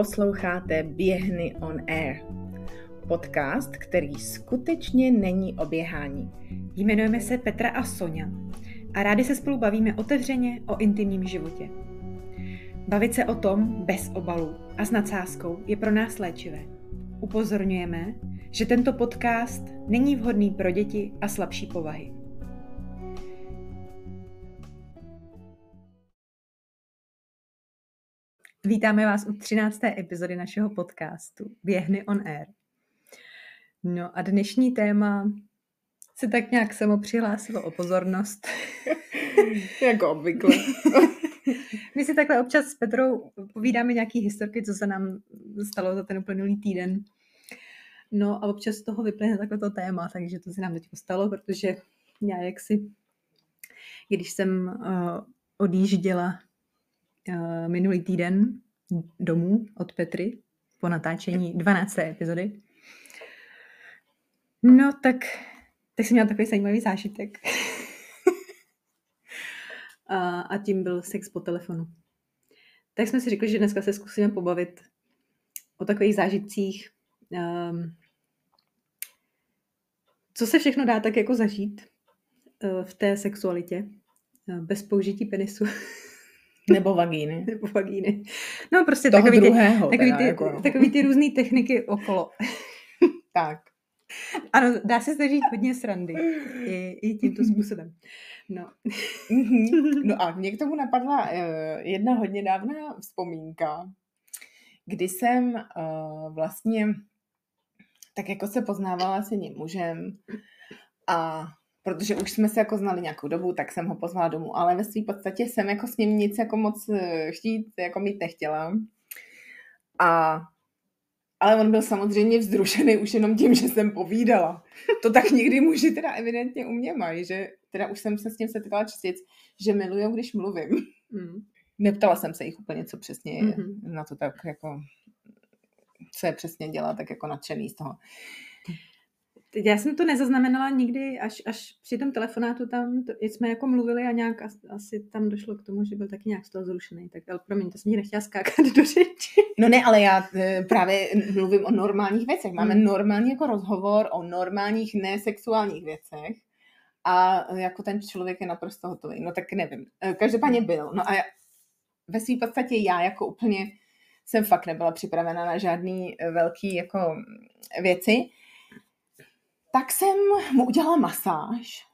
Posloucháte Běhny on Air. Podcast, který skutečně není o běhání. Jmenujeme se Petra a Sonja a rádi se spolu bavíme otevřeně o intimním životě. Bavit se o tom bez obalu a s nadsázkou je pro nás léčivé. Upozorňujeme, že tento podcast není vhodný pro děti a slabší povahy. Vítáme vás u 13. epizody našeho podcastu Běhny on Air. No a dnešní téma se tak nějak samo přihlásilo o pozornost. jako obvykle. My si takhle občas s Petrou povídáme nějaký historky, co se nám stalo za ten uplynulý týden. No a občas z toho vyplyne takhle to téma, takže to se nám teď stalo, protože já jaksi, když jsem uh, odjížděla uh, minulý týden domů od Petry po natáčení 12. epizody. No tak, tak jsem měla takový zajímavý zážitek. a, a tím byl sex po telefonu. Tak jsme si řekli, že dneska se zkusíme pobavit o takových zážitcích, um, co se všechno dá tak jako zažít uh, v té sexualitě uh, bez použití penisu. Nebo vagíny. Nebo vagíny. No prostě Toho takový, druhého, ty, takový, teda, ty, jako no. takový ty různé techniky okolo. Tak. Ano, dá se zažít hodně srandy i, i tímto způsobem. No. Mhm. No a mě k tomu napadla uh, jedna hodně dávná vzpomínka, kdy jsem uh, vlastně tak jako se poznávala s jedním mužem a protože už jsme se jako znali nějakou dobu, tak jsem ho pozvala domů, ale ve své podstatě jsem jako s ním nic jako moc eh, chtít jako mít nechtěla. A ale on byl samozřejmě vzrušený už jenom tím, že jsem povídala. To tak někdy muži teda evidentně u mě mají, že teda už jsem se s tím setkala častěji, že miluju, když mluvím. Mm. Neptala jsem se jich úplně, co přesně je Mhm. na to tak jako, co je přesně dělá, tak jako nadšený z toho. Teď Já jsem to nezaznamenala nikdy, až, až při tom telefonátu tam to, jsme jako mluvili a nějak as, asi tam došlo k tomu, že byl taky nějak z toho zrušený. Tak ale promiň, to jsem ti nechtěla skákat do řeči. No ne, ale já e, právě mluvím o normálních věcech. Máme Hmm. normální jako rozhovor o normálních nesexuálních věcech a jako ten člověk je naprosto hotový. No tak nevím. E, Každopádně byl. No a já, ve své podstatě já jako úplně jsem fakt nebyla připravena na žádný e, velký jako věci. Tak jsem mu udělala masáž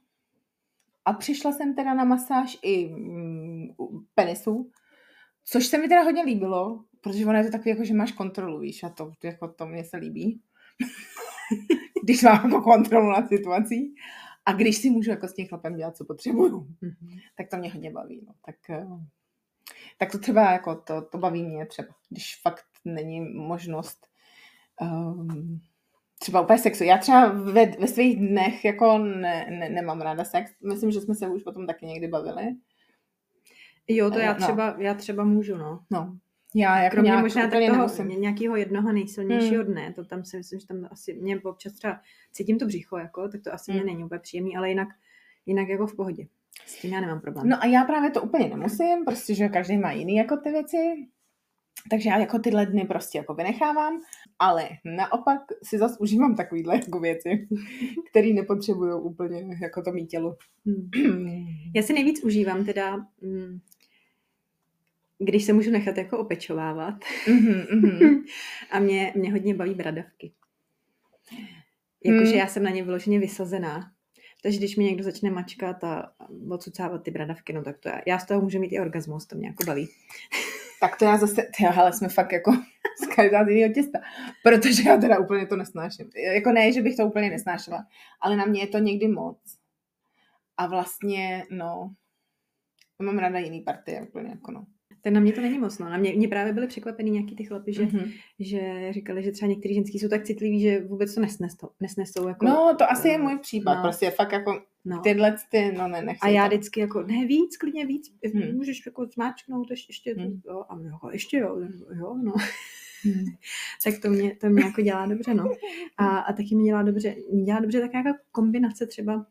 a přišla jsem teda na masáž i mm, penisu, což se mi teda hodně líbilo, protože ono je to takový, jako, že máš kontrolu, víš, a to, jako, to mě se líbí. když mám jako kontrolu nad situací a když si můžu jako s tím chlapem dělat, co potřebuju, tak to mě hodně baví. No. Tak, eh, tak to třeba jako to, to baví mě třeba, když fakt není možnost um, třeba úplně sexu. Já třeba ve, ve svých dnech jako ne, ne, nemám ráda sex. Myslím, že jsme se už o tom taky někdy bavili. Jo, to já No. třeba, já třeba můžu, no. No, já jako Kromě nějak možná tak toho nemusím. nějakého jednoho nejsilnějšího Hmm. dne, to tam si myslím, že tam asi, mě občas třeba cítím to břicho, jako, tak to asi mě Hmm. není úplně příjemný, ale jinak, jinak jako v pohodě. S tím já nemám problém. No a já právě to úplně nemusím, prostě, že každý má jiný jako ty věci. Takže já jako tyhle dny prostě jako vynechávám, ale naopak si zase užívám takovýhle jako věci, které nepotřebují úplně jako to mít tělo. Hmm. Já si nejvíc užívám teda, mm, když se můžu nechat jako opečovávat. Mhm, mhm. A mě, mě hodně baví bradavky. Jakože Hmm. já jsem na ně vyloženě vysazená. Takže když mi někdo začne mačkat a odsucávat ty bradavky, no tak to já, já z toho můžu mít i orgasmus, to mě jako baví. Tak to já zase, tyjo, hele, jsme fakt jako z každého těsta, protože já teda úplně to nesnáším. Jako ne, že bych to úplně nesnášela, ale na mě je to někdy moc. A vlastně, no, mám ráda jiný partie, úplně jako no. Tak na mě to není moc, no. Na mě, mě právě byly překvapený nějaký ty chlapy, že, Mhm. že říkali, že třeba některý ženský jsou tak citliví, že vůbec to nesnesou. nesnesou jako, No, to asi je můj případ, No. prostě fakt jako no. tyhle ty, no ne, nechci A já to. vždycky jako, ne víc, klidně víc, Hmm. můžeš jako zmáčknout ještě, ještě Hmm. jo, a my jako, ještě jo, jo, no. Hmm. tak to mě, to mě jako dělá dobře, no. A, a taky mi dělá dobře, mě dělá dobře taková jako kombinace třeba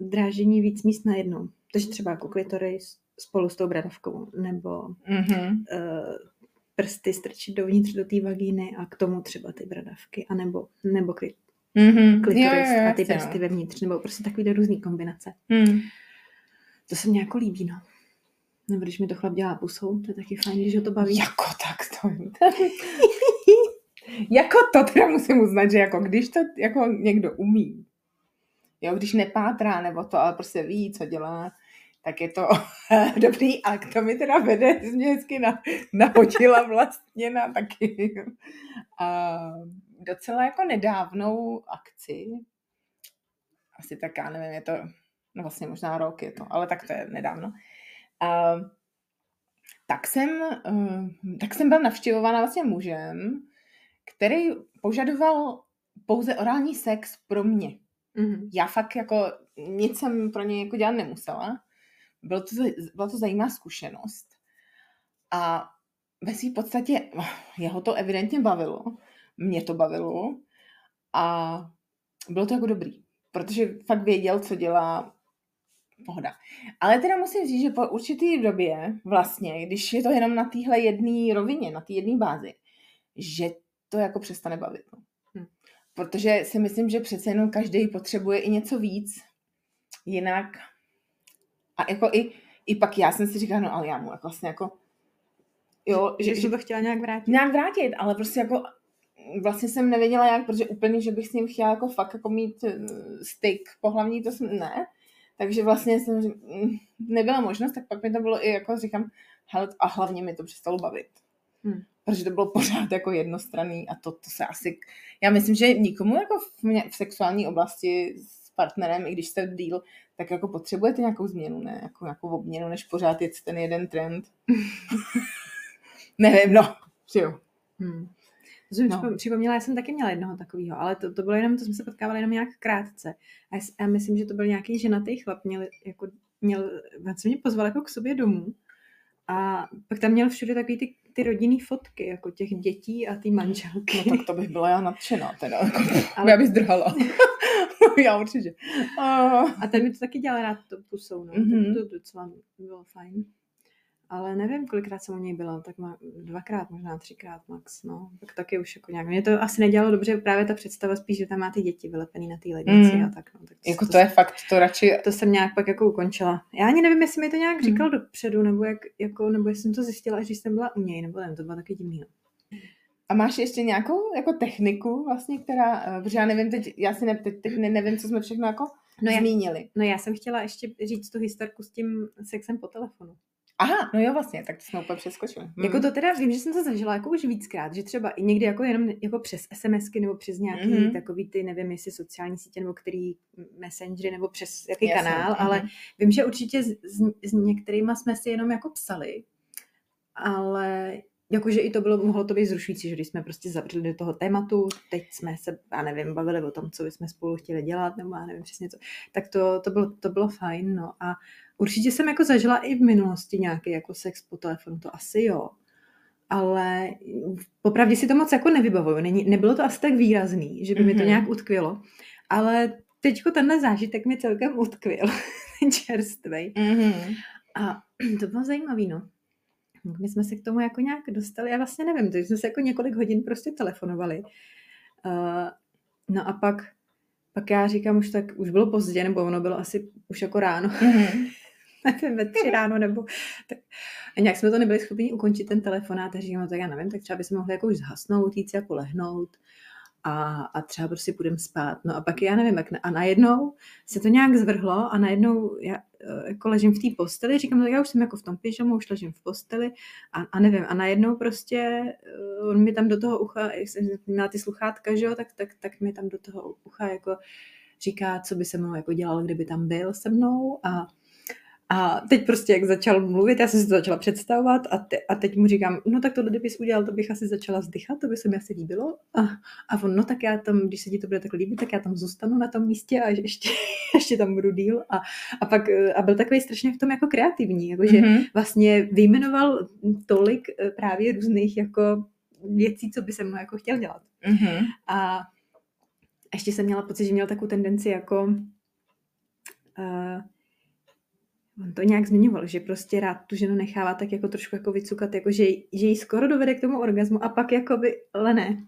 drážení víc míst najednou. Takže třeba jako klitoris spolu s tou bradavkou, nebo Mhm. uh, prsty strčit dovnitř do té vagíny a k tomu třeba ty bradavky, anebo, nebo kli, Mm-hmm. klitoris Jo, jo, a ty prsty no. vevnitř, nebo prostě takový různý kombinace. Hmm. To se mně jako líbí, no. Nebo když mi to chlap dělá pusou, to je taky fajn, když ho to baví. Jako tak to. jako to teda musím uznat, že jako když to jako někdo umí, jo, když nepátrá nebo to, ale prostě ví, co dělá, tak je to dobrý a to mi teda vede, ty jsi mě hezky na, nahodila vlastně na taky a docela jako nedávnou akci, asi tak, já nevím, je to, no vlastně možná rok je to, ale tak to je nedávno. A, tak jsem, eh, tak jsem byla navštěvována vlastně mužem, který požadoval pouze orální sex pro mě. Mhm. Já fakt jako nic jsem pro něj jako dělat nemusela. Bylo to, byla to zajímavá zkušenost. A ve své podstatě jeho to evidentně bavilo. Mě to bavilo. A bylo to jako dobrý. Protože fakt věděl, co dělá pohoda. Ale teda musím říct, že po určitý době vlastně, když je to jenom na téhle jedné rovině, na té jedné bázi, že to jako přestane bavit. No. Hm. Protože si myslím, že přece jenom každý potřebuje i něco víc. Jinak a jako i, i pak já jsem si říkala, no ale já mu jako vlastně jako jo, Že, že jsem to chtěla nějak vrátit. nějak vrátit, ale prostě jako vlastně jsem nevěděla jak, protože úplně, že bych s ním chtěla jako fakt jako mít eh, styk pohlavní, to jsem, ne. Takže vlastně jsem, mm, nebyla možnost, tak pak mi to bylo i jako říkám, hele, a hlavně mi to přestalo bavit. Hmm. Protože to bylo pořád jako jednostranný a to, to se asi, já myslím, že nikomu jako v, mě, v sexuální oblasti partnerem, i když jste deal, tak jako potřebujete nějakou změnu, ne? Jako nějakou obměnu, než pořád jet ten jeden trend. Nevím, no. Jo. Hmm. To jsem No. připomněla, já jsem taky měla jednoho takového, ale to, to bylo jenom, to jsme se potkávali jenom nějak krátce. A já myslím, že to byl nějaký ženatý chlap, měl, jako, měl, on se mě pozval jako k sobě domů a pak tam měl všude takový ty, ty rodinný fotky, jako těch dětí a ty manželky. No tak to bych byla já nadšená teda. Jako, Ale- Já bych zdrhala. já určitě. A, A ten mi to taky dělal rád to pusou, no. Mhm. Mm-hmm. To, to docela bylo fajn. Ale nevím, kolikrát jsem u něj byla, tak má dvakrát, možná třikrát max, no. Tak taky už jako nějak. Mě to asi nedělalo dobře, právě ta představa spíš, že tam má ty děti vylepený na té lednici Mm. a tak, no. Tak jako to je fakt, to radši... to jsem nějak pak jako ukončila. Já ani nevím, jestli mi to nějak Mhm. říkal dopředu, nebo jak, jako, nebo jestli jsem to zjistila, až když jsem byla u něj, nebo nevím, to bylo taky divný. No. A máš ještě nějakou jako techniku vlastně, která, eh, protože já nevím teď, já si ne, teď, teď ne, nevím, co jsme všechno jako No já- zmínili. no já jsem chtěla ještě říct tu historku s tím sexem po telefonu. Aha, no jo vlastně, tak to jsme úplně přeskočili. Hmm. Jako to teda vím, že jsem to zažila jako už víckrát, že třeba i někdy jako jenom jako přes SMSky nebo přes nějaký Mhm. mm-hmm. takový ty, nevím jestli sociální sítě nebo který messengery nebo přes jaký Jasně, kanál, mhm. ale vím, že určitě s, s, s některýma jsme si jenom jako psali, ale jakože i to bylo, mohlo to být zrušující, že když jsme prostě zavřeli do toho tématu, teď jsme se, já nevím, bavili o tom, co bychom spolu chtěli dělat, nebo já nevím přesně co, tak to, to, bylo, to bylo fajn, no a určitě jsem jako zažila i v minulosti nějaký jako sex po telefonu, to asi jo, ale popravdě si to moc jako nevybavuju, Není, nebylo to asi tak výrazný, že by mm-hmm. mi to Mhm. nějak utkvělo, ale teďko tenhle zážitek mi celkem utkvěl, ten čerstvej. Mm-hmm. A to bylo zajímavý, no. My jsme se k tomu jako nějak dostali, já vlastně nevím, takže jsme se jako několik hodin prostě telefonovali. Uh, no a pak, pak já říkám už tak, už bylo pozdě, nebo ono bylo asi už jako ráno, Mm-hmm. nevím, ve tři ráno, nebo tak. A nějak jsme to nebyli schopni ukončit ten telefonát a říkám, no, tak já nevím, tak třeba bychom mohli jako už zhasnout, jít si jako lehnout a, a třeba prostě půjdeme spát. No a pak já nevím, jak ne, a najednou se to nějak zvrhlo a najednou já eh, jako ležím v té posteli, říkám, no já už jsem jako v tom pyžamu, už ležím v posteli a, a nevím, a najednou prostě eh, on mi tam do toho ucha, jak jsem měla ty sluchátka, že jo, tak, tak, tak mi tam do toho ucha jako říká, co by se mnou jako dělal, kdyby tam byl se mnou a a teď prostě, jak začal mluvit, já jsem si to začala představovat a, te, a teď mu říkám, no tak tohle kdybys udělal, to bych asi začala zdychat, to by se mi asi líbilo. A, a on, no tak já tam, když se ti to bude tak líbit, tak já tam zůstanu na tom místě a ještě, ještě tam budu díl. A, a pak a byl takový strašně v tom jako kreativní, jakože Mm-hmm. vlastně vyjmenoval tolik eh, právě různých jako věcí, co by se mnou jako chtěl dělat. Mm-hmm. A ještě jsem měla pocit, že měl takovou tendenci jako uh, on to nějak zmiňoval, že prostě rád tu ženu nechává tak jako trošku jako vycukat, jako že, že jí skoro dovede k tomu orgasmu a pak jakoby, ale ne.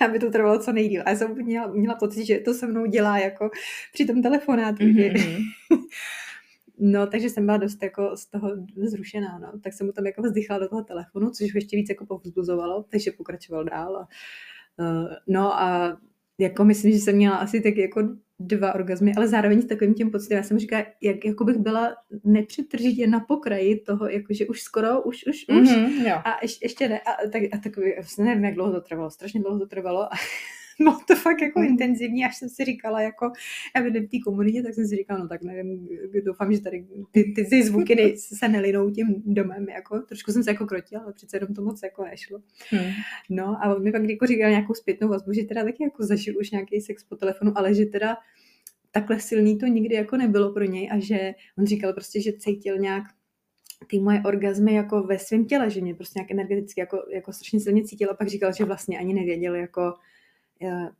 aby to trvalo co nejdíl. A já jsem měla, měla pocit, že to se mnou dělá jako při tom telefonátu. Mm-hmm. No, takže jsem byla dost jako z toho zrušená, no. Tak jsem mu tam jako vzdychala do toho telefonu, což ho ještě víc jako povzbuzovalo, takže pokračoval dál. A, uh, no a jako myslím, že jsem měla asi tak jako dva orgazmy, ale zároveň s takovým tím pocitem, já jsem říkala, jak jako bych byla nepřetržitě na pokraji toho, jakože už skoro, už, už, už. Mm-hmm, jo. A ještě, ještě ne. A, tak, a takový, nevím, jak dlouho to trvalo, strašně dlouho to trvalo. A bylo to fakt jako mm. intenzivní, až jsem si říkala, jako já v té komunitě, tak jsem si říkala, no tak nevím, doufám, že tady ty, ty, ty zvuky ne, se nelinou tím domem, jako trošku jsem se jako krotila, ale přece jenom to moc jako nešlo. Mm. No a on mi pak jako říkal nějakou zpětnou vazbu, že teda taky jako zažil už nějaký sex po telefonu, ale že teda takhle silný to nikdy jako nebylo pro něj a že on říkal prostě, že cítil nějak ty moje orgazmy jako ve svém těle, že mě prostě nějak energeticky jako, jako strašně silně cítil a pak říkal, že vlastně ani nevěděl jako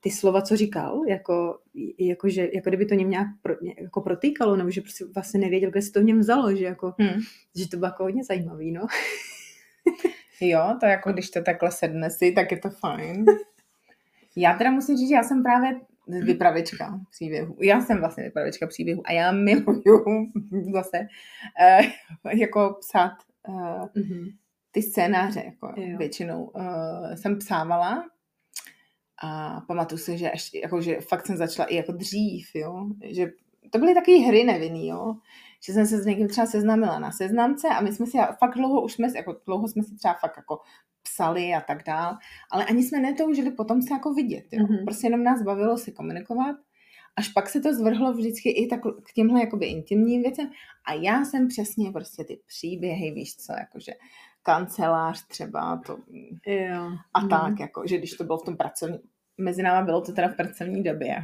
ty slova, co říkal, jako, jako, že, jako kdyby to něm nějak pro, jako protýkalo, nebo že prostě vlastně nevěděl, kde se to v něm vzalo, že, jako, hmm. že to bylo jako hodně zajímavý, no. jo, to jako když to takhle sedne si, tak je to fajn. Já teda musím říct, že já jsem právě vypravěčka příběhu. Já jsem vlastně vypravěčka příběhu a já miluju zase uh, jako psát uh, mm-hmm. ty scénáře, jako jo. většinou uh, jsem psávala a pamatuju si, že, ještě, jako, že fakt jsem začala i jako dřív, jo, že to byly takové hry nevinný, jo, že jsem se s někým třeba seznámila na seznamce a my jsme si fakt dlouho už jsme, jako dlouho jsme si třeba fakt jako psali a tak dál, ale ani jsme netoužili potom se jako vidět, jo. Mm-hmm. Prostě jenom nás bavilo si komunikovat, až pak se to zvrhlo vždycky i tak k těmhle jakoby intimním věcem a já jsem přesně prostě ty příběhy, víš co, jakože kancelář třeba to jo. a mm. tak, jako, že když to bylo v tom pracovním, mezi náma bylo to teda v pracovní době.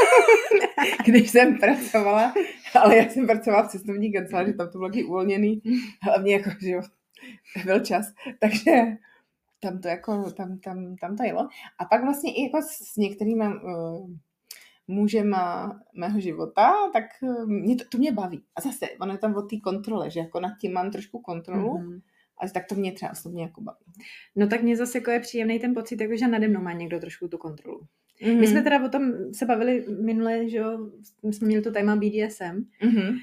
Když jsem pracovala, ale já jsem pracovala v cestovní kanceláři, tam to bylo taky uvolněný, hlavně jako, že jo, byl čas, takže tam to jako, tam, tam, tam to jelo. A pak vlastně i jako s některými uh, mužema mého života, tak uh, mě to, to mě baví. A zase, ono je tam o té kontrole, že jako nad tím mám trošku kontrolu, mm-hmm. A tak to mě třeba osobně jako baví. No tak mě zase jako je příjemný ten pocit, jako že nade mnou má někdo trošku tu kontrolu. Mm-hmm. My jsme teda o tom se bavili minule, že jo, jsme měli to téma BDSM, mm-hmm.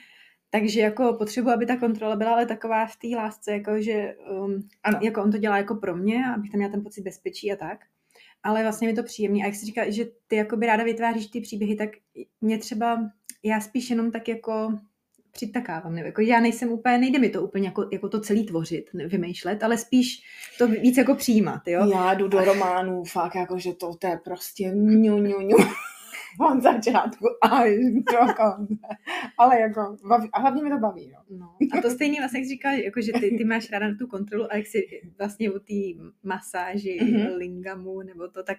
takže jako potřebuji, aby ta kontrola byla ale taková v té lásce, jako že um, ano. jako on to dělá jako pro mě, abych tam měla ten pocit bezpečí a tak. Ale vlastně mi to příjemný. A jak jsi říká, že ty jako by ráda vytváříš ty příběhy, tak mě třeba, já spíš jenom tak jako přitakávám. Nebo jako já nejsem úplně, nejde mi to úplně jako, jako to celý tvořit, vymýšlet, ale spíš to víc jako přijímat, jo. Já jdu do románů, fakt jako, že to, to je prostě ňu, ňu, ňu. Od začátku až do konce. Ale jako, baví, a hlavně mi to baví. No. no. A to stejný vlastně, jak říkal, jako, že ty, ty máš ráda tu kontrolu a jak si vlastně u té masáži, mm-hmm. lingamu nebo to, tak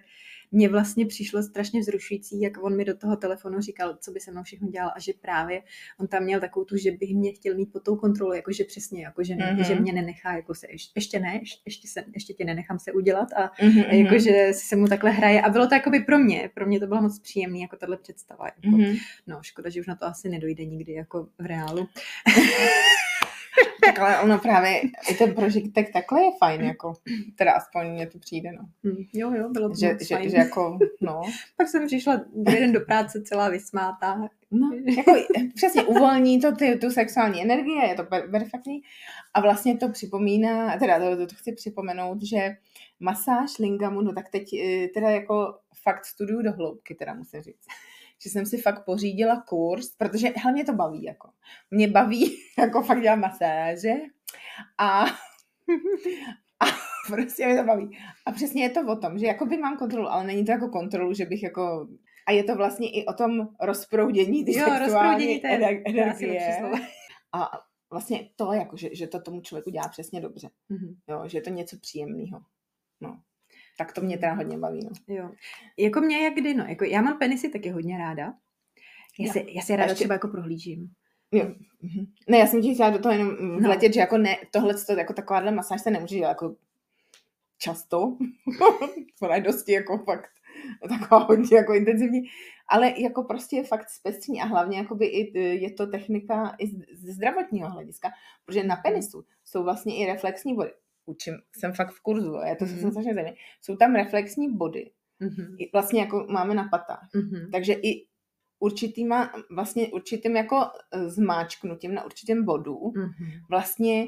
mně vlastně přišlo strašně vzrušující, jak on mi do toho telefonu říkal, co by se mnou všechno dělal a že právě on tam měl takovou tu, že bych mě chtěl mít pod tou kontrolou, jakože přesně, jakože mm-hmm. že mě nenechá, jako se, ještě, ještě ne, ještě, se, ještě tě nenechám se udělat a, mm-hmm. a jakože si se mu takhle hraje a bylo to jakoby pro mě, pro mě to bylo moc příjemné, jako tahle představa. Jako, mm-hmm. No, škoda, že už na to asi nedojde nikdy jako v reálu. tak ale ono právě, i ten prožitek takhle je fajn, jako, teda aspoň mě to přijde, no. Mm, jo, jo, bylo to že, že, fajn. že, jako, no. Pak jsem přišla jeden do práce celá vysmátá. No, jako přesně uvolní to ty, tu sexuální energii, je to perfektní. A vlastně to připomíná, teda to, to, to chci připomenout, že masáž lingamu, no tak teď eh, teda jako fakt studuju do hloubky, teda musím říct že jsem si fakt pořídila kurz, protože hlavně to baví, jako. Mě baví, jako fakt dělat masáže a, a prostě mě to baví. A přesně je to o tom, že jako by mám kontrolu, ale není to jako kontrolu, že bych jako a je to vlastně i o tom rozproudění ty jo, sexuální energie. A vlastně to, jako, že, že to tomu člověku dělá přesně dobře. Mm-hmm. Jo, že je to něco příjemného. No tak to mě teda hodně baví. No. Jo. Jako mě jak kdy, no. Jako já mám penisy taky hodně ráda. Já, si, já si ráda ještě... třeba jako prohlížím. Jo. Mhm. Ne, já jsem ti chtěla do toho jenom no. vletět, že jako ne, tohle jako takováhle masáž se nemůže dělat jako často. Ona je dosti jako fakt taková hodně jako intenzivní, ale jako prostě je fakt zpestří a hlavně jakoby i, e, je to technika i ze zdravotního hlediska, protože na penisu jsou vlastně i reflexní body. Učím, jsem fakt v kurzu, je to mm-hmm. strašně zajímavé. Jsou tam reflexní body, mm-hmm. vlastně jako máme na patách. Mm-hmm. Takže i určitýma, vlastně určitým jako e, zmáčknutím na určitém bodu mm-hmm. vlastně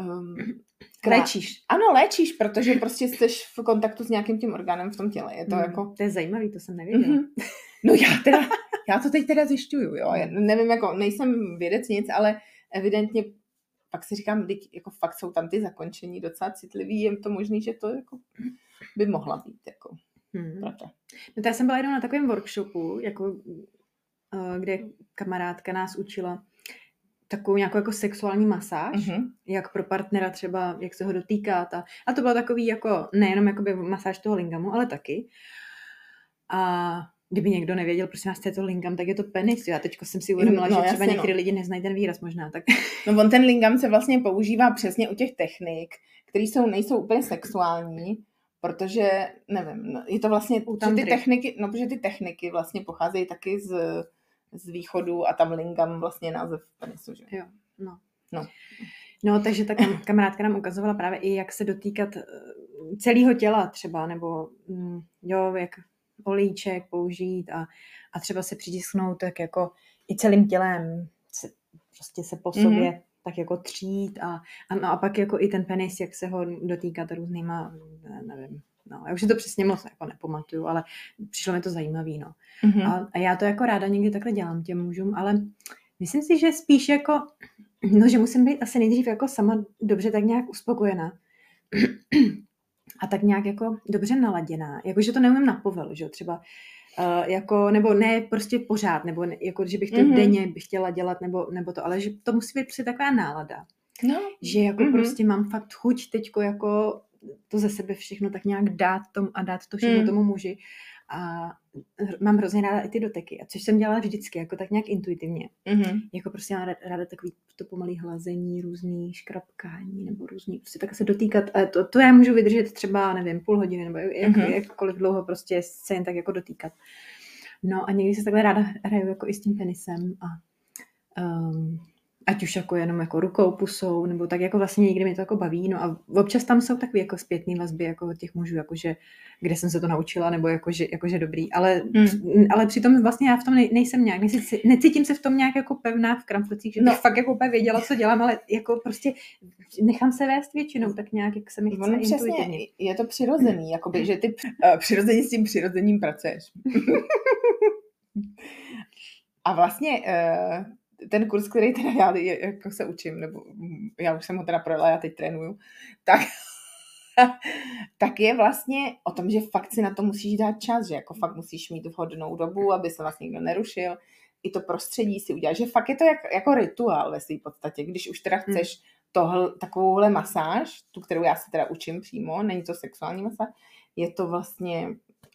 um, Léčíš. Ano, léčíš, protože prostě jsi v kontaktu s nějakým tím orgánem v tom těle. Je to mm, jako... To je zajímavý, to jsem nevěděla. Mm-hmm. No já teda, já to teď teda zjišťuju, jo. Já nevím, jako nejsem vědec nic, ale evidentně pak si říkám, teď jako fakt jsou tam ty zakončení docela citlivý, je to možný, že to jako by mohla být, jako. Hmm. Pravda. No já jsem byla jenom na takovém workshopu, jako, eh, kde kamarádka nás učila takovou nějakou jako sexuální masáž, mm-hmm. jak pro partnera třeba, jak se ho dotýkat a, a to bylo takový jako, nejenom jakoby masáž toho lingamu, ale taky. A kdyby někdo nevěděl, prosím vás, co je to lingam, tak je to penis. Já teď jsem si uvědomila, no, že třeba některé no. lidi neznají ten výraz možná. Tak... No on ten lingam se vlastně používá přesně u těch technik, které jsou, nejsou úplně sexuální, protože, nevím, no, je to vlastně, že ty techniky, no protože ty techniky vlastně pocházejí taky z z východu a tam lingam vlastně název penisu, že? Jo, no. No. No, takže ta kamarádka nám ukazovala právě i, jak se dotýkat eh, celého těla třeba, nebo mm, jo, jak olíček použít a, a třeba se přitisknout tak jako i celým tělem, se, prostě se po sobě mm-hmm. tak jako třít a, a, no a pak jako i ten penis, jak se ho dotýkat různýma, nevím, No, já už si to přesně moc jako nepamatuju, ale přišlo mi to zajímavý, no. Mm-hmm. A, a já to jako ráda někdy takhle dělám těm mužům, ale myslím si, že spíš jako, no, že musím být asi nejdřív jako sama dobře tak nějak uspokojená. A tak nějak jako dobře naladěná. Jakože to neumím na povel, že třeba Uh, jako, nebo ne prostě pořád, nebo ne, jako, že bych to mm-hmm. denně bych chtěla dělat, nebo, nebo to, ale že to musí být prostě taková nálada. No. Že jako mm-hmm. prostě mám fakt chuť teďko jako to ze sebe všechno tak nějak dát tomu a dát to všechno mm. tomu muži. A mám hrozně ráda i ty doteky, a což jsem dělala vždycky, jako tak nějak intuitivně. Mm-hmm. Jako prostě mám ráda takový to pomalý hlazení, různý škrapkání nebo různý, prostě tak se dotýkat. A to, to já můžu vydržet třeba, nevím, půl hodiny nebo jak, mm-hmm. jakkoliv dlouho prostě se jen tak jako dotýkat. No a někdy se takhle ráda hraju jako i s tím penisem a um, ať už jako jenom jako rukou, pusou, nebo tak jako vlastně někdy mě to jako baví, no a občas tam jsou takové jako zpětné vazby jako od těch mužů, jakože kde jsem se to naučila, nebo jakože, jakože dobrý, ale, hmm. ale přitom vlastně já v tom nejsem nějak, necítím se v tom nějak jako pevná v kramflecích, že no. bych fakt jako úplně věděla, co dělám, ale jako prostě nechám se vést většinou, tak nějak, jak se mi chce přesně, je to přirozený, jakoby, že ty uh, přirozeně s tím přirozením pracuješ. a vlastně uh, ten kurz, který teda já jako se učím, nebo já už jsem ho teda projela, já teď trénuju, tak, tak je vlastně o tom, že fakt si na to musíš dát čas, že jako fakt musíš mít vhodnou dobu, aby se vás nikdo nerušil, i to prostředí si udělat, že fakt je to jak, jako rituál ve své podstatě, když už teda hmm. chceš tohle, takovouhle masáž, tu, kterou já se teda učím přímo, není to sexuální masáž, je to vlastně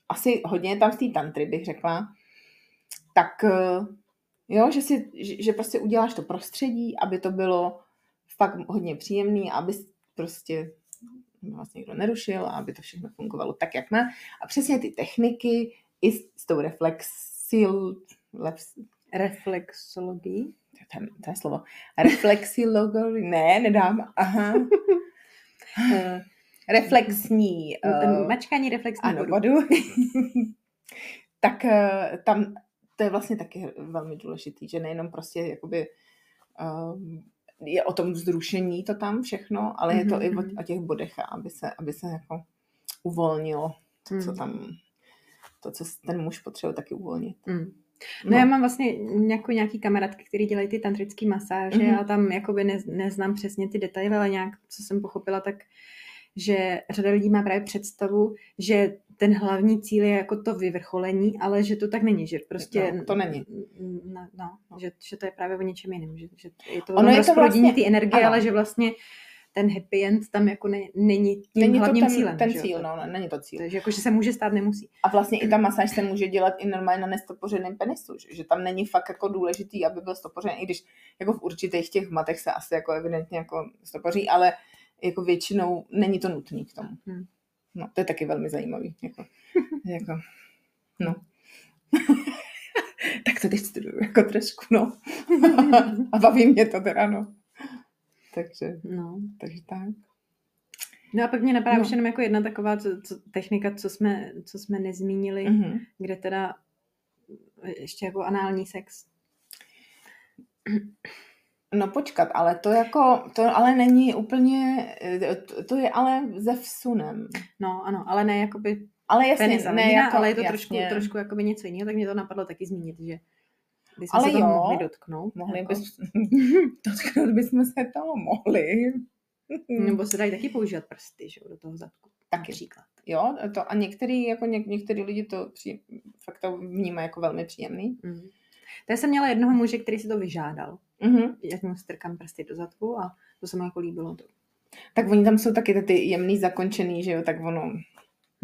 asi hodně tam z té tantry, bych řekla, tak Jo, že, si, že, že prostě uděláš to prostředí, aby to bylo fakt hodně příjemný, aby prostě vlastně někdo nerušil a aby to všechno fungovalo tak, jak má. A přesně ty techniky i s, s tou reflexil, leps, reflexologií. To je, to je slovo. Reflexilogii, ne, nedám. Aha. uh, reflexní. Uh, mačkání reflexní ano, vodu. tak uh, tam to je vlastně taky velmi důležitý, že nejenom prostě jakoby uh, je o tom vzrušení to tam všechno, ale je to mm-hmm. i o, mhm. o těch bodech, aby se, aby se jako uvolnilo to, mm. co tam, to, co ten muž potřebuje taky uvolnit. Mm. No, no já mám vlastně jako nějaký kamarádky, který dělají ty tantrické masáže mm-hmm. a tam jakoby ne, neznám přesně ty detaily, ale nějak, co jsem pochopila, tak že řada lidí má právě představu, že ten hlavní cíl je jako to vyvrcholení, ale že to tak není, že prostě... No, to není. No, no, že, že to je právě o něčem jiném, že, že je to ono je to vlastně, ty energie, ano. ale že vlastně ten happy end tam jako ne, není tím není hlavním to ten, cílem. ten cíl, no, není to cíl. Takže jako, že se může stát, nemusí. A vlastně i ta masáž se může dělat i normálně na nestopořeném penisu, že, že tam není fakt jako důležitý, aby byl stopořený, i když jako v určitých těch matech se asi jako evidentně jako stopoří, ale jako většinou není to nutný k tomu. Hmm. No, to je taky velmi zajímavý. Jako, jako. No. tak to teď studuju jako trošku, no. a baví mě to teda, no. Takže, No. takže tak. No a pak mě napadá No. už jenom jako jedna taková co, co, technika, co jsme, co jsme nezmínili, mm. Mhm. kde teda ještě jako anální sex. No počkat, ale to jako, to ale není úplně, to, to je ale ze vsunem. No ano, ale ne jakoby Ale jasně, penis a ne vagina, jako, ale je to jasně. trošku, trošku jakoby něco jiného, tak mě to napadlo taky zmínit, že bychom Ale se toho jo, mohli dotknout. Mohli jako. bys, dotknout bychom se toho mohli. Nebo se dají taky používat prsty, že do toho zadku. Taky. Například. Jo, to a některý, jako něk, některý lidi to při, fakt to vnímají jako velmi příjemný. Mm. To já jsem měla jednoho muže, který si to vyžádal. Mhm. Jak mu strkám prsty do zadku a to se mu jako líbilo. To. Tak oni tam jsou taky ty jemný zakončený, že jo, tak ono...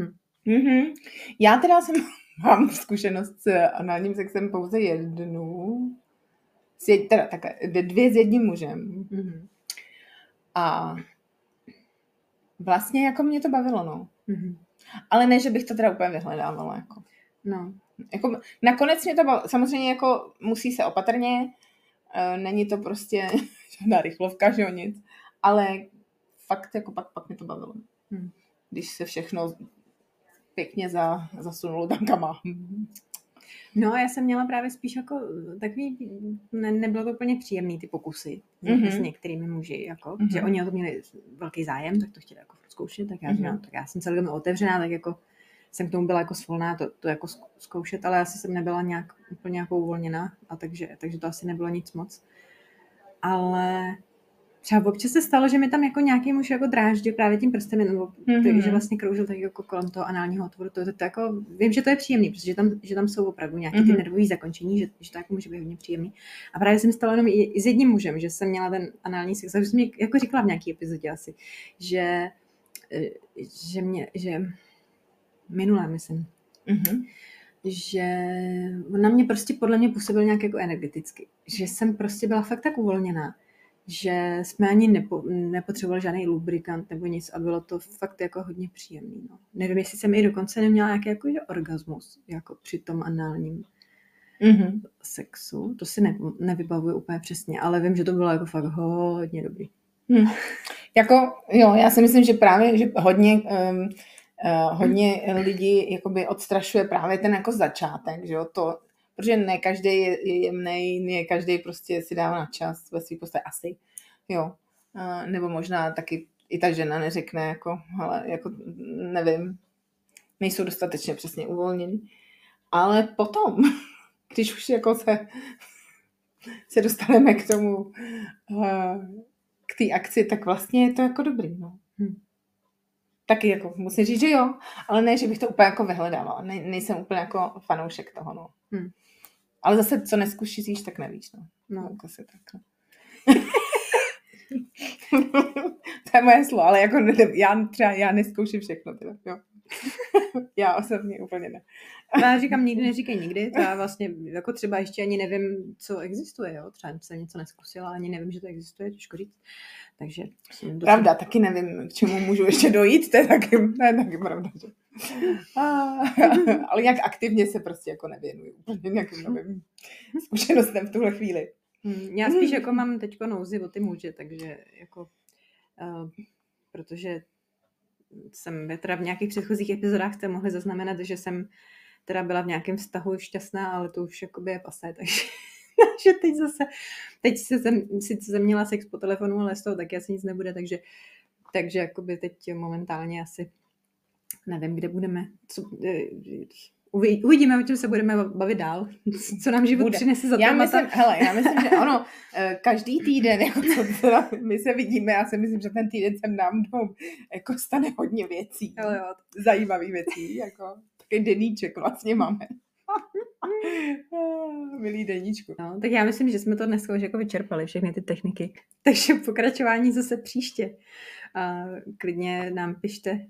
Hm. Mhm. Já teda jsem, mám zkušenost s análním sexem pouze jednu. S jed, teda takhle, dvě s jedním mužem. Mm-hmm. A vlastně jako mě to bavilo, no. Mm-hmm. Ale ne, že bych to teda úplně vyhledávala, jako. No. Jako nakonec mě to bavilo. Samozřejmě jako musí se opatrně, eh, není to prostě žádná rychlovka, že jo, nic. Ale fakt jako pak, pak mě to bavilo. Hm. Když se všechno pěkně za, zasunulo tam kam má. No a já jsem měla právě spíš jako takový, ne, nebylo to úplně příjemný ty pokusy Mhm. mm-hmm. s některými muži, jako, Mhm. že oni o to měli velký zájem, tak to chtěli jako zkoušet, tak já Mhm. říkám, tak já jsem celkem otevřená, tak jako jsem k tomu byla jako svolná to, to jako zk- zkoušet, ale asi jsem nebyla nějak úplně jako uvolněná, a takže, takže to asi nebylo nic moc. Ale třeba občas se stalo, že mi tam jako nějaký muž jako dráždil právě tím prstem, nebo Mhm. takže vlastně kroužil tak jako kolem toho análního otvoru. To, to, to, jako, vím, že to je příjemný, protože tam, že tam jsou opravdu nějaké ty Mhm. nervové zakončení, že, že to jako může být hodně příjemný. A právě jsem stala jenom i, i s jedním mužem, že jsem měla ten anální sex, a už jsem mi jako říkala v nějaké epizodě asi, že, eh, že mě, že minulé, myslím, Mhm. že on na mě prostě podle mě působil nějak jako energeticky. Že jsem prostě byla fakt tak uvolněná, že jsme ani nepo, nepotřebovali žádný lubrikant nebo nic a bylo to fakt jako hodně příjemný. No. Nevím, jestli jsem i dokonce neměla nějaký jako že orgasmus jako při tom análním Mhm. sexu. To si ne, nevybavuju úplně přesně, ale vím, že to bylo jako fakt hodně dobrý. Hm. Jako, jo, já si myslím, že právě, že hodně, um, hodně lidí jakoby odstrašuje právě ten jako začátek, že jo, to, protože ne každý je, je jemný, ne každý prostě si dává na čas ve svý podstatě asi, jo. Uh, nebo možná taky i ta žena neřekne, jako, ale jako, nevím, nejsou dostatečně přesně uvolnění. Ale potom, když už jako se, se dostaneme k tomu, uh, k té akci, tak vlastně je to jako dobrý, no. Hm. Taky jako musím říct, že jo, ale ne, že bych to úplně jako vyhledávala. Ne, nejsem úplně jako fanoušek toho, no. Hm. Ale zase, co neskušíš, tak nevíš, no. No. jako si tak, no. to je moje slovo, ale jako já třeba, já neskouším všechno, teda, jo. já osobně úplně ne. Já říkám, nikdy neříkej nikdy, to já vlastně jako třeba ještě ani nevím, co existuje, jo? třeba jsem něco neskusila, ani nevím, že to existuje, těžko říct. Takže jsem docela- Pravda, taky nevím, k čemu můžu ještě dojít, to je taky, to je taky pravda. Že? A, ale jak aktivně se prostě jako nevěnuju úplně nějakým novým zkušenostem v tuhle chvíli. Hmm, Já spíš jako mám teď nouzi o ty muže, takže jako, uh, protože jsem teda v nějakých předchozích epizodách jste mohli zaznamenat, že jsem teda byla v nějakém vztahu šťastná, ale to už jakoby je pasé, takže že teď zase, teď se jsem, sice jsem měla sex po telefonu, ale z toho taky asi nic nebude, takže, takže jakoby teď momentálně asi nevím, kde budeme, co, eh, uvidíme, o čem se budeme bavit dál, co nám život Bude. přinese za Já témata. myslím, hele, já myslím, že ono, eh, každý týden, jako co teda my se vidíme, já si myslím, že ten týden sem nám dvou jako stane hodně věcí. Jo, jo, Zajímavých věcí, jako takový deníček vlastně máme. Milý deníčku. No, tak já myslím, že jsme to dneska už jako vyčerpali, všechny ty techniky. Takže pokračování zase příště. A klidně nám pište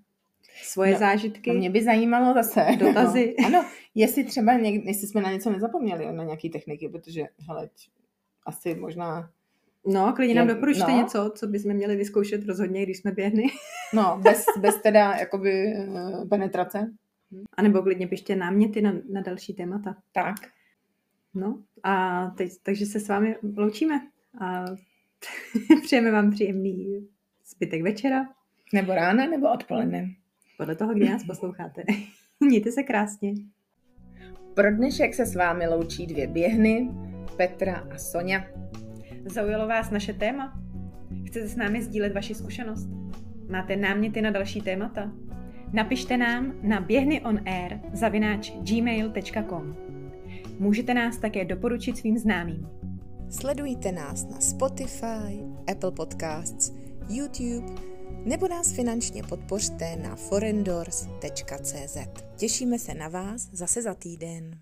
svoje No, zážitky. A mě by zajímalo zase. Dotazy. No, ano, jestli třeba někdy, jestli jsme na něco nezapomněli, na nějaký techniky, protože, hele, asi možná, No, klidně nám doporučte no. něco, co bychom měli vyzkoušet rozhodně, když jsme běhny. no, bez, bez teda, jakoby, eh, penetrace. A nebo klidně pište náměty na, na další témata. Tak. No a teď, takže se s vámi loučíme a přejeme vám příjemný zbytek večera. Nebo rána, nebo odpoledne. Podle toho, kdy nás posloucháte. Mějte se krásně. Pro dnešek se s vámi loučí dvě běhny, Petra a Sonja. Zaujalo vás naše téma? Chcete s námi sdílet vaši zkušenost? Máte náměty na další témata? Napište nám na běhnyonair zavináč gmail.com Můžete nás také doporučit svým známým. Sledujte nás na Spotify, Apple Podcasts, YouTube nebo nás finančně podpořte na forendors.cz. Těšíme se na vás zase za týden.